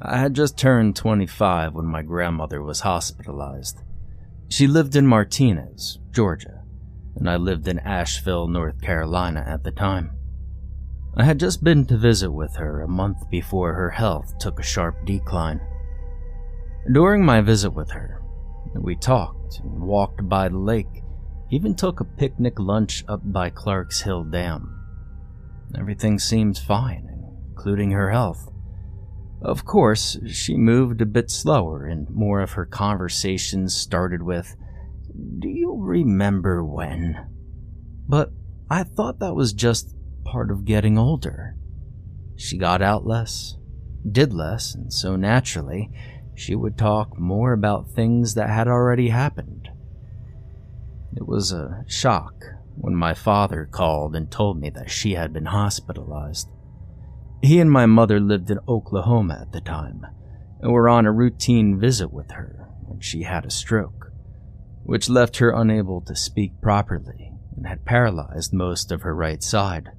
I had just turned 25 when my grandmother was hospitalized. She lived in Martinez, Georgia, and I lived in Asheville, North Carolina at the time. I had just been to visit with her a month before her health took a sharp decline. During my visit with her, we talked and walked by the lake, even took a picnic lunch up by Clark's Hill Dam. Everything seemed fine, including her health. Of course, she moved a bit slower, and more of her conversations started with, Do you remember when? But I thought that was just part of getting older. She got out less, did less, and so naturally, she would talk more about things that had already happened. It was a shock when my father called and told me that she had been hospitalized. He and my mother lived in Oklahoma at the time and were on a routine visit with her when she had a stroke, which left her unable to speak properly and had paralyzed most of her right side.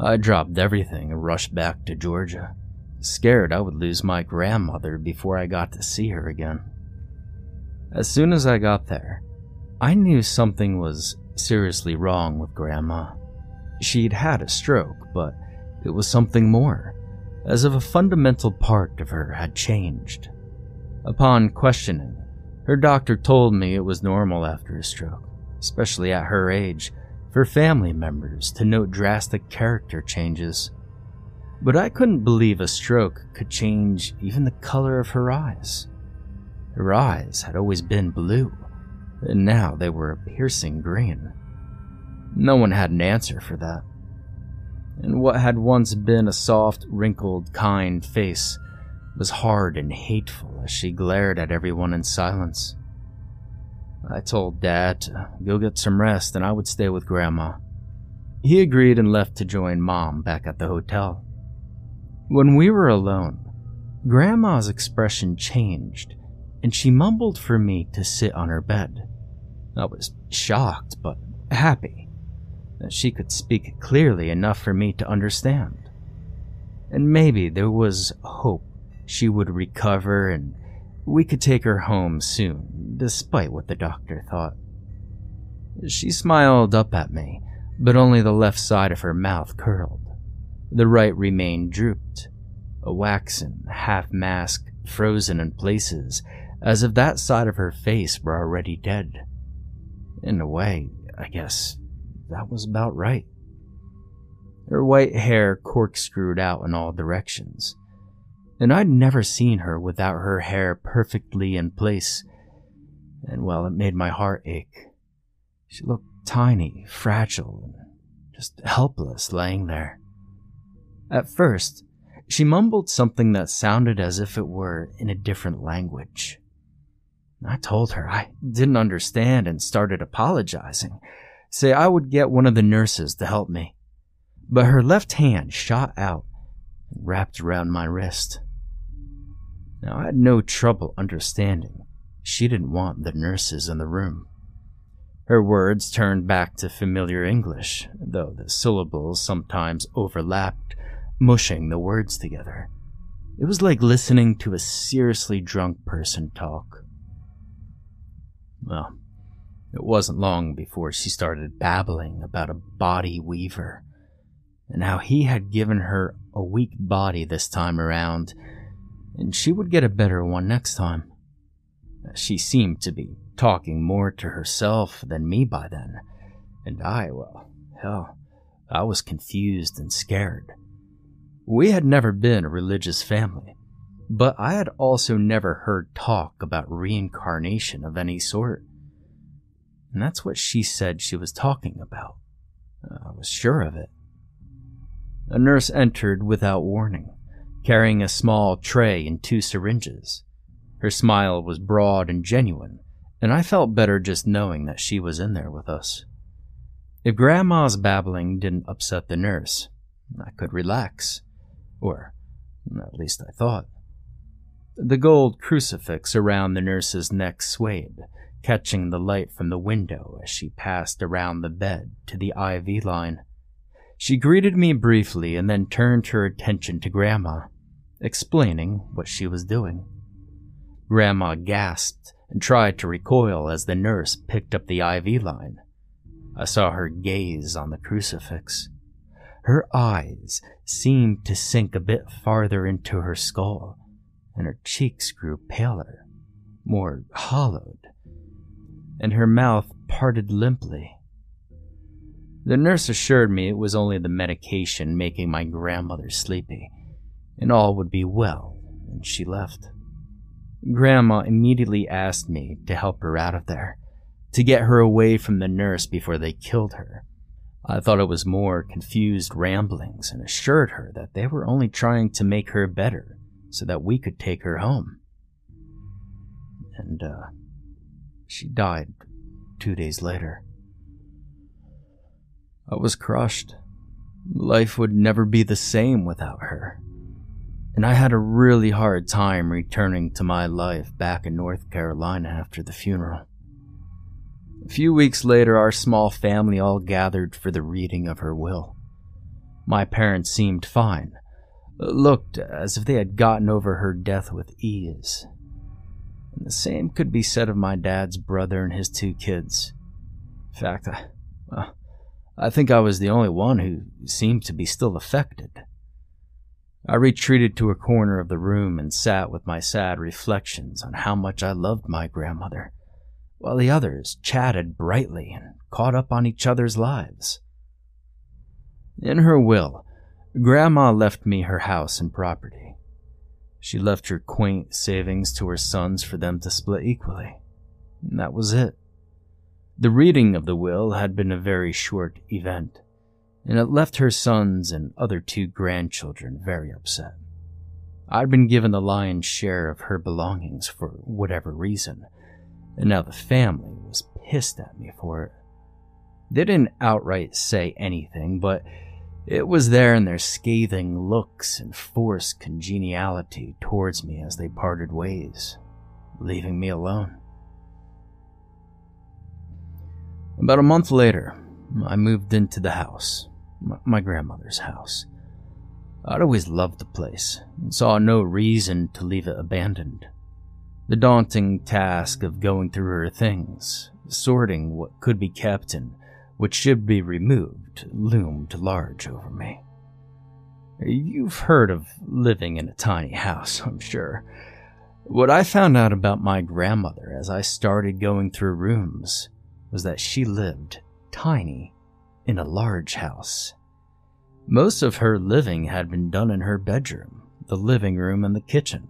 I dropped everything and rushed back to Georgia, scared I would lose my grandmother before I got to see her again. As soon as I got there, I knew something was seriously wrong with Grandma. She'd had a stroke, but it was something more, as if a fundamental part of her had changed. Upon questioning, her doctor told me it was normal after a stroke, especially at her age, for family members to note drastic character changes. But I couldn't believe a stroke could change even the color of her eyes. Her eyes had always been blue, and now they were a piercing green. No one had an answer for that and what had once been a soft, wrinkled, kind face was hard and hateful as she glared at everyone in silence. I told Dad to go get some rest and I would stay with Grandma. He agreed and left to join Mom back at the hotel. When we were alone, Grandma's expression changed and she mumbled for me to sit on her bed. I was shocked but happy that she could speak clearly enough for me to understand. And maybe there was hope she would recover and we could take her home soon, despite what the doctor thought. She smiled up at me, but only the left side of her mouth curled. The right remained drooped, a waxen, half mask frozen in places, as if that side of her face were already dead. In a way, I guess that was about right. Her white hair corkscrewed out in all directions, and I'd never seen her without her hair perfectly in place, and well, it made my heart ache. She looked tiny, fragile, and just helpless laying there. At first, she mumbled something that sounded as if it were in a different language. I told her I didn't understand and started apologizing say I would get one of the nurses to help me. But her left hand shot out and wrapped around my wrist. Now, I had no trouble understanding she didn't want the nurses in the room. Her words turned back to familiar English, though the syllables sometimes overlapped, mushing the words together. It was like listening to a seriously drunk person talk. Well, it wasn't long before she started babbling about a body weaver and how he had given her a weak body this time around, and she would get a better one next time. She seemed to be talking more to herself than me by then, and I, well, hell, I was confused and scared. We had never been a religious family, but I had also never heard talk about reincarnation of any sort. And that's what she said she was talking about. I was sure of it. A nurse entered without warning, carrying a small tray and two syringes. Her smile was broad and genuine, and I felt better just knowing that she was in there with us. If Grandma's babbling didn't upset the nurse, I could relax. Or, at least I thought. The gold crucifix around the nurse's neck swayed, catching the light from the window as she passed around the bed to the IV line. She greeted me briefly and then turned her attention to Grandma, explaining what she was doing. Grandma gasped and tried to recoil as the nurse picked up the IV line. I saw her gaze on the crucifix. Her eyes seemed to sink a bit farther into her skull, and her cheeks grew paler, more hollowed, and her mouth parted limply. The nurse assured me it was only the medication making my grandmother sleepy, and all would be well, and she left. Grandma immediately asked me to help her out of there, to get her away from the nurse before they killed her. I thought it was more confused ramblings and assured her that they were only trying to make her better so that we could take her home. And, uh, she died two days later. I was crushed. Life would never be the same without her. And I had a really hard time returning to my life back in North Carolina after the funeral. A few weeks later, our small family all gathered for the reading of her will. My parents seemed fine, looked as if they had gotten over her death with ease. And the same could be said of my dad's brother and his two kids. In fact, I, well, I think I was the only one who seemed to be still affected. I retreated to a corner of the room and sat with my sad reflections on how much I loved my grandmother, while the others chatted brightly and caught up on each other's lives. In her will, Grandma left me her house and property. She left her quaint savings to her sons for them to split equally. And that was it. The reading of the will had been a very short event, and it left her sons and other two grandchildren very upset. I'd been given the lion's share of her belongings for whatever reason, and now the family was pissed at me for it. They didn't outright say anything, but it was there in their scathing looks and forced congeniality towards me as they parted ways, leaving me alone. About a month later, I moved into the house, my grandmother's house. I'd always loved the place and saw no reason to leave it abandoned. The daunting task of going through her things, sorting what could be kept and what should be removed, loomed large over me. You've heard of living in a tiny house, I'm sure. What I found out about my grandmother as I started going through rooms was that she lived tiny in a large house. Most of her living had been done in her bedroom, the living room, and the kitchen.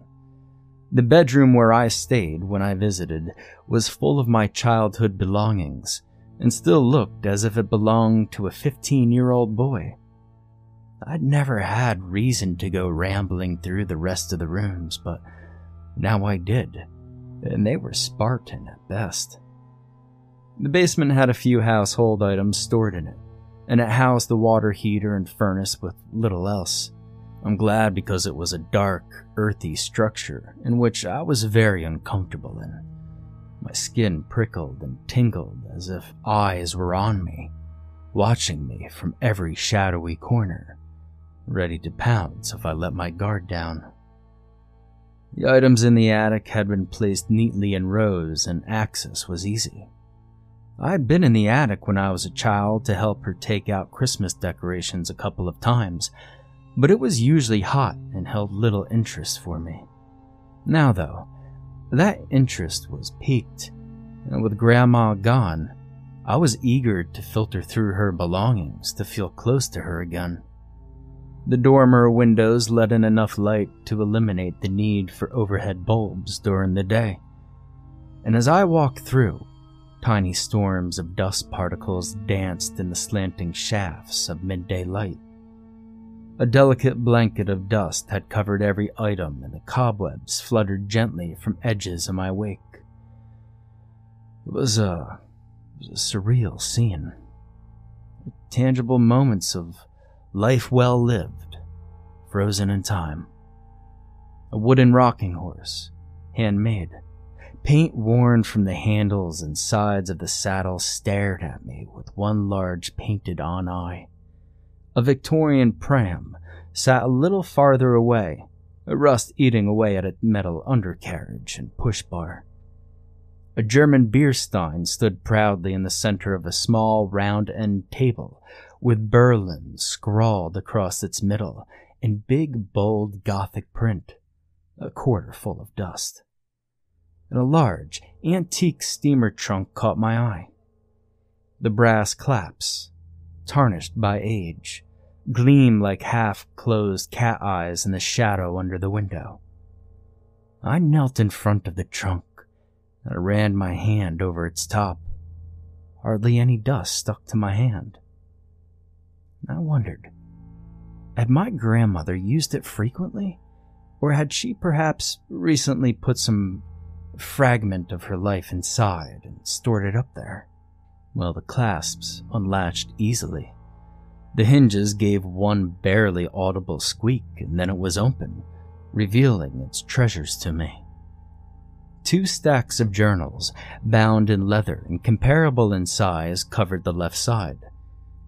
The bedroom where I stayed when I visited was full of my childhood belongings and still looked as if it belonged to a 15 year old boy. I'd never had reason to go rambling through the rest of the rooms, but now I did, and they were Spartan at best. The basement had a few household items stored in it, and it housed the water heater and furnace with little else. I'm glad because it was a dark, earthy structure in which I was very uncomfortable in. My skin prickled and tingled as if eyes were on me, watching me from every shadowy corner, ready to pounce if I let my guard down. The items in the attic had been placed neatly in rows, and access was easy. I'd been in the attic when I was a child to help her take out Christmas decorations a couple of times, but it was usually hot and held little interest for me. Now, though, that interest was piqued, and with Grandma gone, I was eager to filter through her belongings to feel close to her again. The dormer windows let in enough light to eliminate the need for overhead bulbs during the day. And as I walked through, Tiny storms of dust particles danced in the slanting shafts of midday light. A delicate blanket of dust had covered every item, and the cobwebs fluttered gently from edges in my wake. It was a, it was a surreal scene. Tangible moments of life well lived, frozen in time. A wooden rocking horse, handmade, Paint worn from the handles and sides of the saddle stared at me with one large painted on eye. A Victorian pram sat a little farther away, rust eating away at its metal undercarriage and push bar. A German beer stein stood proudly in the center of a small round end table, with Berlin scrawled across its middle in big, bold Gothic print, a quarter full of dust. And a large, antique steamer trunk caught my eye. The brass claps, tarnished by age, gleam like half closed cat eyes in the shadow under the window. I knelt in front of the trunk I ran my hand over its top. Hardly any dust stuck to my hand. I wondered, had my grandmother used it frequently? Or had she perhaps recently put some fragment of her life inside and stored it up there? Well, the clasps unlatched easily. The hinges gave one barely audible squeak, and then it was open, revealing its treasures to me. Two stacks of journals, bound in leather and comparable in size, covered the left side.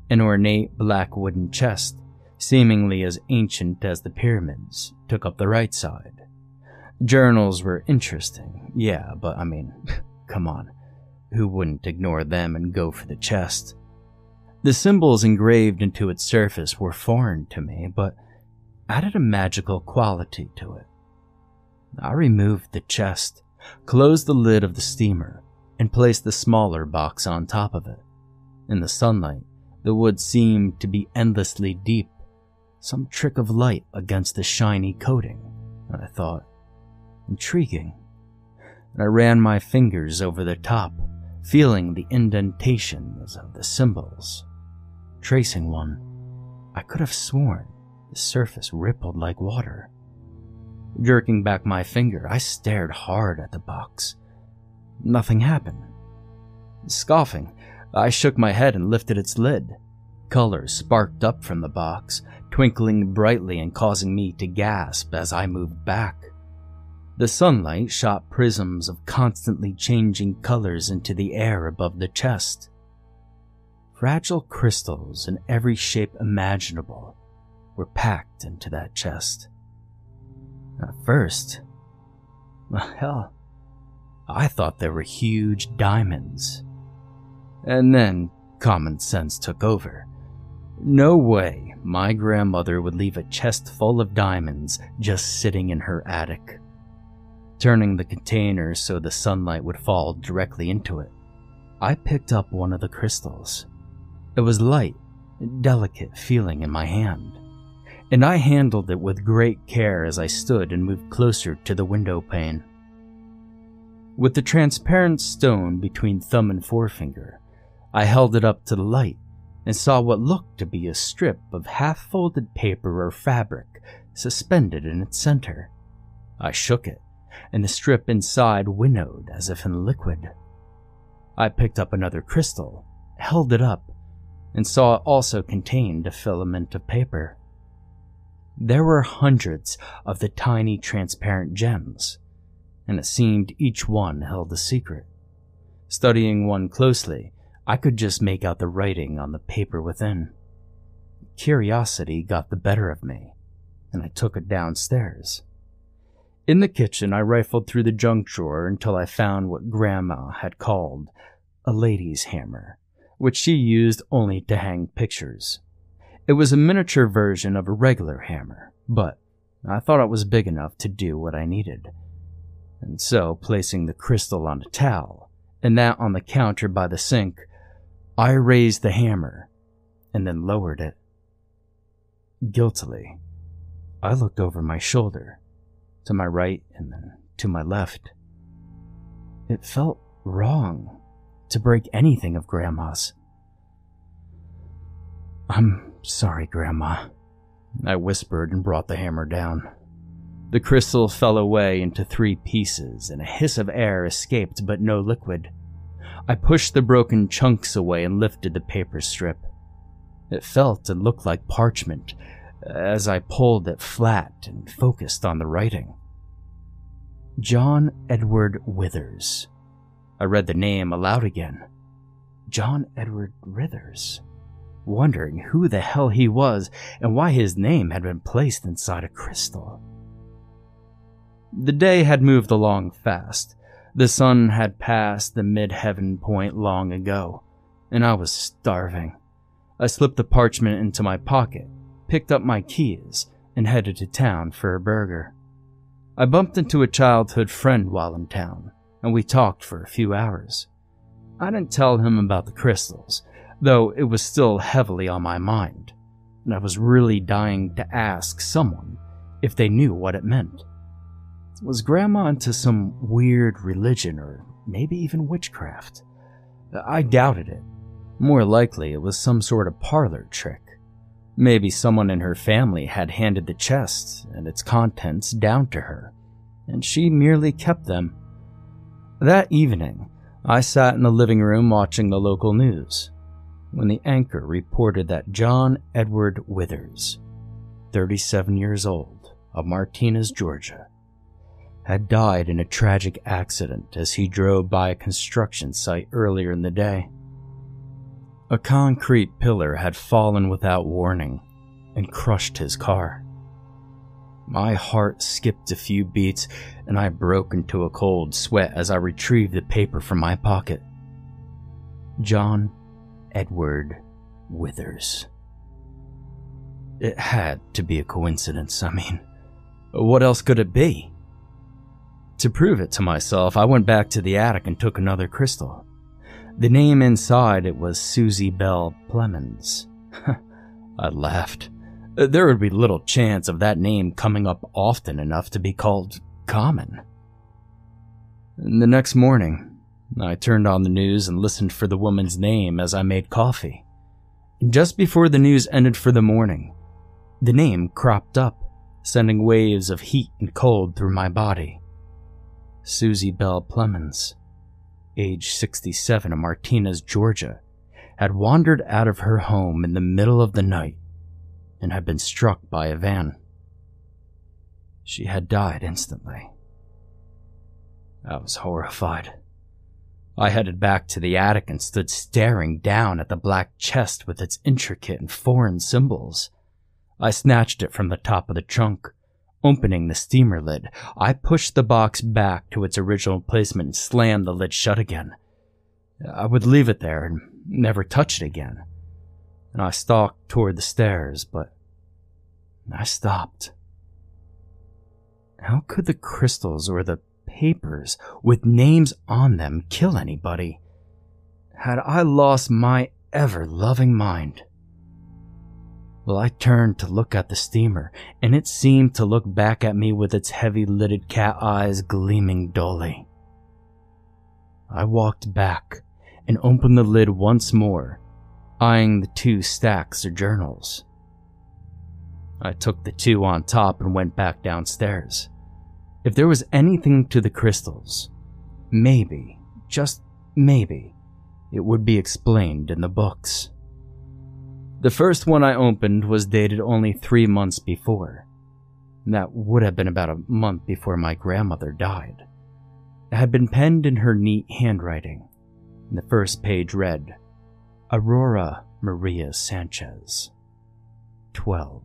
An ornate black wooden chest, seemingly as ancient as the pyramids, took up the right side. Journals were interesting, yeah, but I mean, come on. Who wouldn't ignore them and go for the chest? The symbols engraved into its surface were foreign to me, but added a magical quality to it. I removed the chest, closed the lid of the steamer, and placed the smaller box on top of it. In the sunlight, the wood seemed to be endlessly deep, some trick of light against the shiny coating, I thought. Intriguing. And I ran my fingers over the top, feeling the indentations of the symbols. Tracing one, I could have sworn the surface rippled like water. Jerking back my finger, I stared hard at the box. Nothing happened. Scoffing, I shook my head and lifted its lid. Colors sparked up from the box, twinkling brightly and causing me to gasp as I moved back. The sunlight shot prisms of constantly changing colors into the air above the chest. Fragile crystals in every shape imaginable were packed into that chest. At first, well, hell, I thought they were huge diamonds. And then common sense took over. No way my grandmother would leave a chest full of diamonds just sitting in her attic. Turning the container so the sunlight would fall directly into it, I picked up one of the crystals. It was light, delicate feeling in my hand and I handled it with great care as I stood and moved closer to the window pane. With the transparent stone between thumb and forefinger, I held it up to the light and saw what looked to be a strip of half folded paper or fabric suspended in its center. I shook it, and the strip inside winnowed as if in liquid. I picked up another crystal, held it up, and saw it also contained a filament of paper. There were hundreds of the tiny transparent gems, and it seemed each one held a secret. Studying one closely, I could just make out the writing on the paper within. Curiosity got the better of me, and I took it downstairs. In the kitchen, I rifled through the junk drawer until I found what Grandma had called a lady's hammer, which she used only to hang pictures. It was a miniature version of a regular hammer, but I thought it was big enough to do what I needed. And so, placing the crystal on a towel and that on the counter by the sink, I raised the hammer and then lowered it. Guiltily, I looked over my shoulder, to my right and then to my left. It felt wrong to break anything of Grandma's. I'm sorry, Grandma. I whispered and brought the hammer down. The crystal fell away into three pieces, and a hiss of air escaped, but no liquid. I pushed the broken chunks away and lifted the paper strip. It felt and looked like parchment as I pulled it flat and focused on the writing. John Edward Withers. I read the name aloud again. John Edward Withers wondering who the hell he was and why his name had been placed inside a crystal. The day had moved along fast. The sun had passed the mid-heaven point long ago, and I was starving. I slipped the parchment into my pocket, picked up my keys, and headed to town for a burger. I bumped into a childhood friend while in town, and we talked for a few hours. I didn't tell him about the crystals, though it was still heavily on my mind, and I was really dying to ask someone if they knew what it meant. Was Grandma into some weird religion or maybe even witchcraft? I doubted it. More likely, it was some sort of parlor trick. Maybe someone in her family had handed the chest and its contents down to her, and she merely kept them. That evening, I sat in the living room watching the local news when the anchor reported that John Edward Withers, 37 years old, of Martinez, Georgia, had died in a tragic accident as he drove by a construction site earlier in the day. A concrete pillar had fallen without warning and crushed his car. My heart skipped a few beats and I broke into a cold sweat as I retrieved the paper from my pocket. John Edward Withers. It had to be a coincidence, I mean. What else could it be? To prove it to myself, I went back to the attic and took another crystal. The name inside it was Susie Bell Plemons. I laughed. Uh, there would be little chance of that name coming up often enough to be called common. The next morning, I turned on the news and listened for the woman's name as I made coffee. Just before the news ended for the morning, the name cropped up, sending waves of heat and cold through my body. Susie Bell Plemons age 67 of Martinez, Georgia, had wandered out of her home in the middle of the night and had been struck by a van. She had died instantly. I was horrified. I headed back to the attic and stood staring down at the black chest with its intricate and foreign symbols. I snatched it from the top of the trunk Opening the steamer lid, I pushed the box back to its original placement and slammed the lid shut again. I would leave it there and never touch it again. And I stalked toward the stairs, but I stopped. How could the crystals or the papers with names on them kill anybody? Had I lost my ever loving mind? Well, I turned to look at the steamer, and it seemed to look back at me with its heavy lidded cat eyes gleaming dully. I walked back and opened the lid once more, eyeing the two stacks of journals. I took the two on top and went back downstairs. If there was anything to the crystals, maybe, just maybe, it would be explained in the books. The first one I opened was dated only three months before. That would have been about a month before my grandmother died. It had been penned in her neat handwriting. And the first page read, Aurora Maria Sanchez, 12.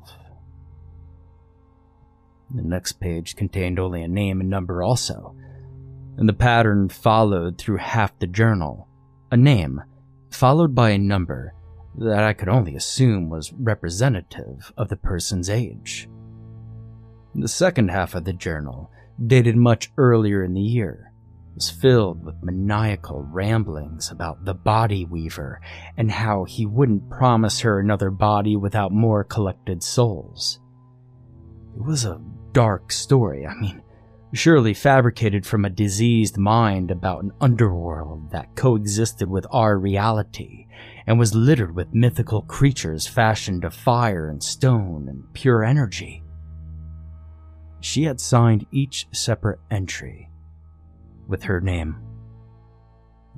The next page contained only a name and number also, and the pattern followed through half the journal. A name, followed by a number, that I could only assume was representative of the person's age. The second half of the journal, dated much earlier in the year, was filled with maniacal ramblings about the body weaver and how he wouldn't promise her another body without more collected souls. It was a dark story. I mean, surely fabricated from a diseased mind about an underworld that coexisted with our reality and was littered with mythical creatures fashioned of fire and stone and pure energy. She had signed each separate entry with her name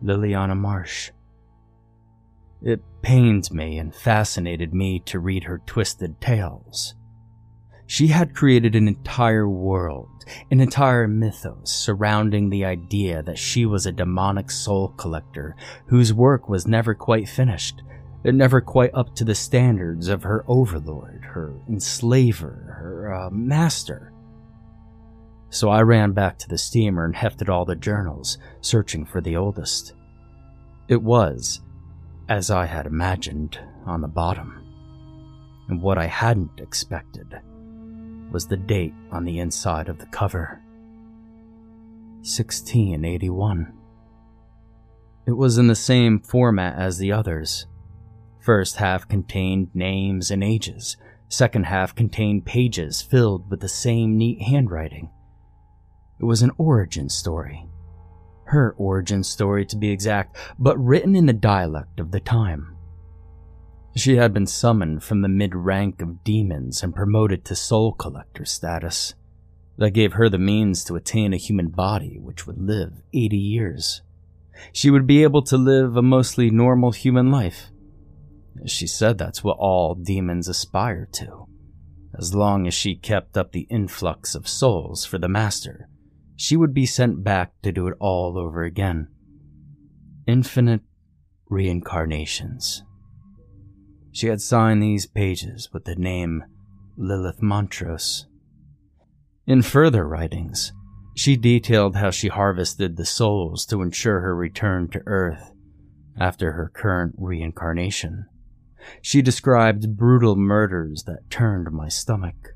Liliana Marsh. It pained me and fascinated me to read her twisted tales. She had created an entire world, an entire mythos surrounding the idea that she was a demonic soul collector whose work was never quite finished, never quite up to the standards of her overlord, her enslaver, her uh, master. so I ran back to the steamer and hefted all the journals, searching for the oldest. It was, as I had imagined, on the bottom. And what I hadn't expected was the date on the inside of the cover 1681. It was in the same format as the others. First half contained names and ages, second half contained pages filled with the same neat handwriting. It was an origin story. Her origin story, to be exact, but written in the dialect of the time. She had been summoned from the mid rank of demons and promoted to soul collector status. That gave her the means to attain a human body which would live 80 years. She would be able to live a mostly normal human life. She said that's what all demons aspire to, as long as she kept up the influx of souls for the Master she would be sent back to do it all over again. Infinite reincarnations. She had signed these pages with the name Lilith Montrose. In further writings, she detailed how she harvested the souls to ensure her return to Earth after her current reincarnation. She described brutal murders that turned my stomach.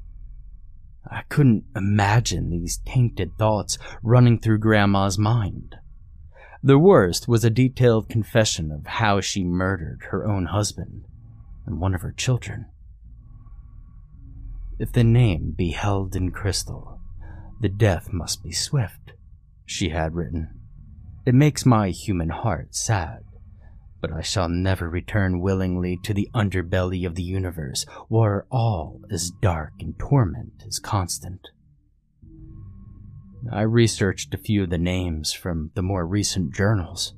I couldn't imagine these tainted thoughts running through Grandma's mind. The worst was a detailed confession of how she murdered her own husband and one of her children. If the name be held in crystal, the death must be swift, she had written. It makes my human heart sad but I shall never return willingly to the underbelly of the universe, where all is dark and torment is constant. I researched a few of the names from the more recent journals,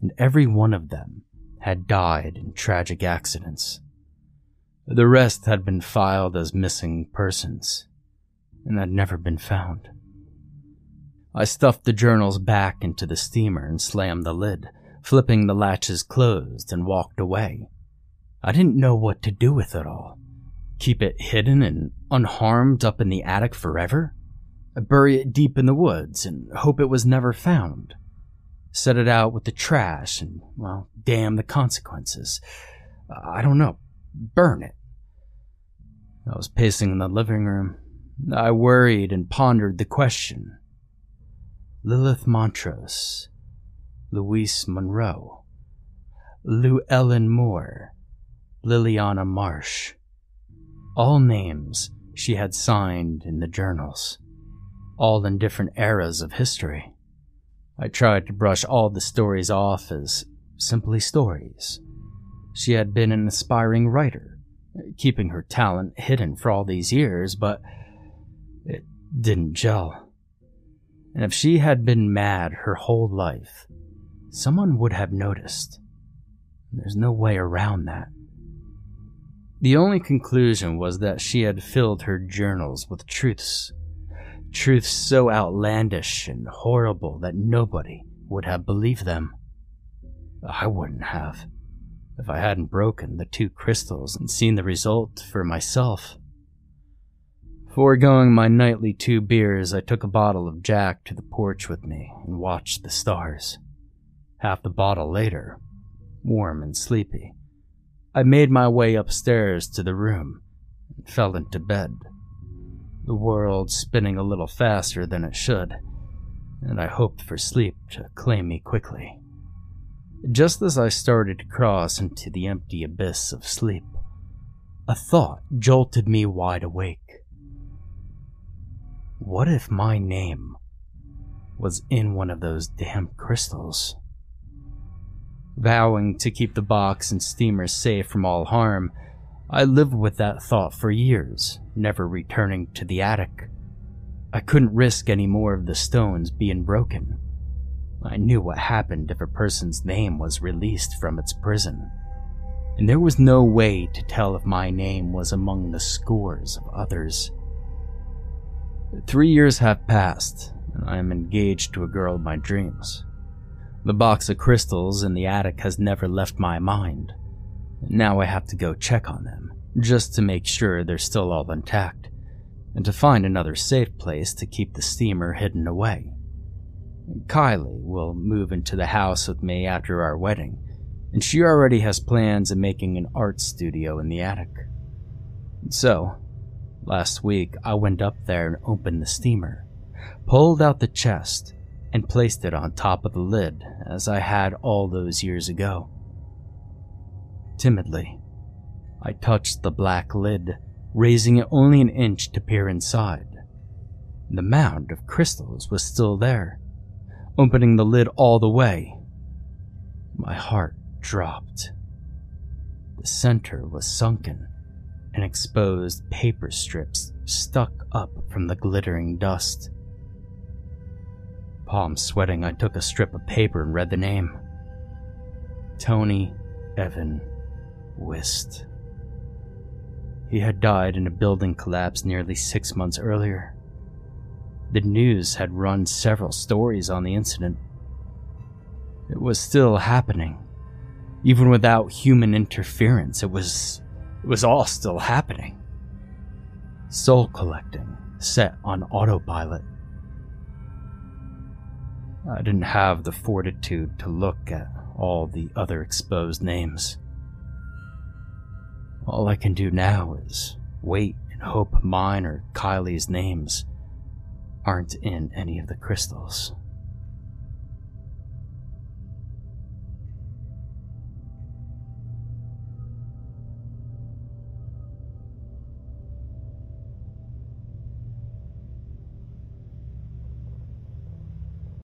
and every one of them had died in tragic accidents. The rest had been filed as missing persons and had never been found. I stuffed the journals back into the steamer and slammed the lid flipping the latches closed, and walked away. I didn't know what to do with it all. Keep it hidden and unharmed up in the attic forever? Bury it deep in the woods and hope it was never found? Set it out with the trash and, well, damn the consequences. I don't know. Burn it. I was pacing in the living room. I worried and pondered the question. Lilith Montrose Louise Monroe, Lou Ellen Moore, Liliana Marsh. All names she had signed in the journals, all in different eras of history. I tried to brush all the stories off as simply stories. She had been an aspiring writer, keeping her talent hidden for all these years, but it didn't gel. And if she had been mad her whole life, someone would have noticed. There's no way around that. The only conclusion was that she had filled her journals with truths. Truths so outlandish and horrible that nobody would have believed them. I wouldn't have, if I hadn't broken the two crystals and seen the result for myself. Foregoing my nightly two beers, I took a bottle of Jack to the porch with me and watched the stars. Half the bottle later, warm and sleepy, I made my way upstairs to the room and fell into bed. The world spinning a little faster than it should, and I hoped for sleep to claim me quickly. Just as I started to cross into the empty abyss of sleep, a thought jolted me wide awake. What if my name was in one of those damn crystals? Vowing to keep the box and steamer safe from all harm, I lived with that thought for years, never returning to the attic. I couldn't risk any more of the stones being broken. I knew what happened if a person's name was released from its prison, and there was no way to tell if my name was among the scores of others. Three years have passed, and I am engaged to a girl of my dreams. The box of crystals in the attic has never left my mind. Now I have to go check on them, just to make sure they're still all intact, and to find another safe place to keep the steamer hidden away. Kylie will move into the house with me after our wedding, and she already has plans of making an art studio in the attic. So, last week I went up there and opened the steamer, pulled out the chest, and placed it on top of the lid as I had all those years ago. Timidly, I touched the black lid, raising it only an inch to peer inside. The mound of crystals was still there, opening the lid all the way. My heart dropped. The center was sunken, and exposed paper strips stuck up from the glittering dust. Palm sweating, I took a strip of paper and read the name Tony Evan Wist. He had died in a building collapse nearly six months earlier. The news had run several stories on the incident. It was still happening. Even without human interference, it was it was all still happening. Soul collecting, set on autopilot. I didn't have the fortitude to look at all the other exposed names. All I can do now is wait and hope mine or Kylie's names aren't in any of the crystals.